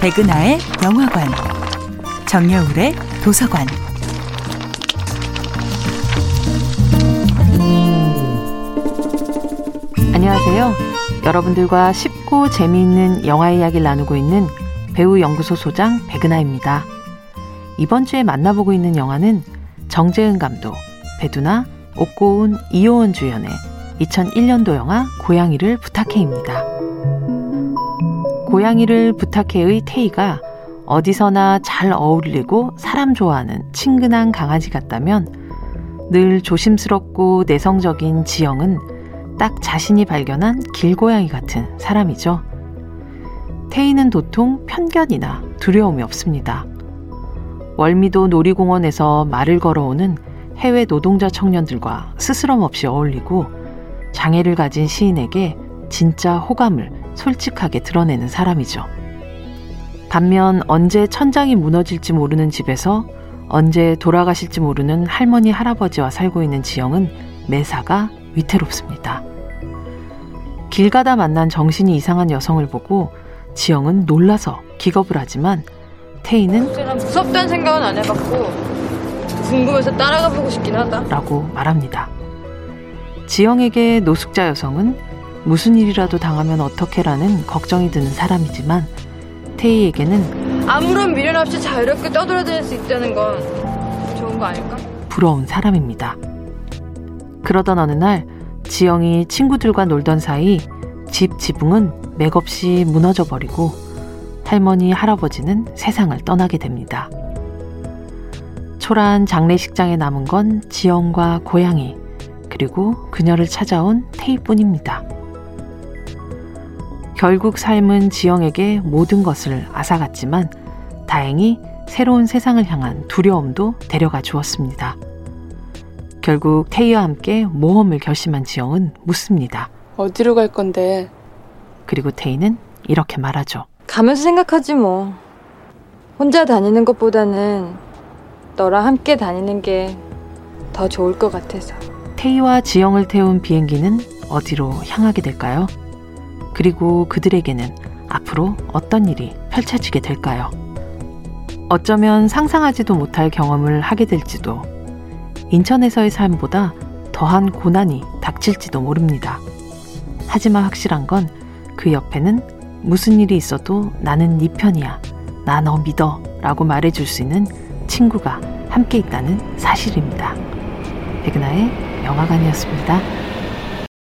백은하의 영화관, 정여울의 도서관. 안녕하세요. 여러분들과 쉽고 재미있는 영화 이야기를 나누고 있는 배우 연구소 소장 백은하입니다. 이번 주에 만나보고 있는 영화는 정재은 감독, 배두나, 옥고운, 이호원 주연의 2001년도 영화 고양이를 부탁해입니다. 고양이를 부탁해의 태희가 어디서나 잘 어울리고 사람 좋아하는 친근한 강아지 같다면 늘 조심스럽고 내성적인 지영은 딱 자신이 발견한 길고양이 같은 사람이죠. 태희는 도통 편견이나 두려움이 없습니다. 월미도 놀이공원에서 말을 걸어오는 해외 노동자 청년들과 스스럼 없이 어울리고 장애를 가진 시인에게 진짜 호감을 솔직하게 드러내는 사람이죠. 반면 언제 천장이 무너질지 모르는 집에서 언제 돌아가실지 모르는 할머니 할아버지와 살고 있는 지영은 매사가 위태롭습니다. 길 가다 만난 정신이 이상한 여성을 보고 지영은 놀라서 기겁을 하지만 태희는 무섭다는 생각은 안 해봤고 궁금해서 따라가 보고 싶긴 하다. 라고 말합니다. 지영에게 노숙자 여성은 무슨 일이라도 당하면 어떻게라는 걱정이 드는 사람이지만 태희에게는 아무런 미련 없이 자유롭게 떠돌아다닐 수 있다는 건 좋은 거 아닐까? 부러운 사람입니다. 그러던 어느 날 지영이 친구들과 놀던 사이 집 지붕은 맥없이 무너져 버리고 할머니 할아버지는 세상을 떠나게 됩니다. 초라한 장례식장에 남은 건 지영과 고양이 그리고 그녀를 찾아온 태희뿐입니다. 결국 삶은 지영에게 모든 것을 앗아갔지만 다행히 새로운 세상을 향한 두려움도 데려가 주었습니다. 결국 태희와 함께 모험을 결심한 지영은 묻습니다. 어디로 갈 건데? 그리고 태희는 이렇게 말하죠. 가면서 생각하지 뭐. 혼자 다니는 것보다는 너랑 함께 다니는 게 더 좋을 것 같아서. 태희와 지영을 태운 비행기는 어디로 향하게 될까요? 그리고 그들에게는 앞으로 어떤 일이 펼쳐지게 될까요? 어쩌면 상상하지도 못할 경험을 하게 될지도 인천에서의 삶보다 더한 고난이 닥칠지도 모릅니다. 하지만 확실한 건 그 옆에는 무슨 일이 있어도 나는 네 편이야. 나 너 믿어. 라고 말해줄 수 있는 친구가 함께 있다는 사실입니다. 백은하의 영화관이었습니다.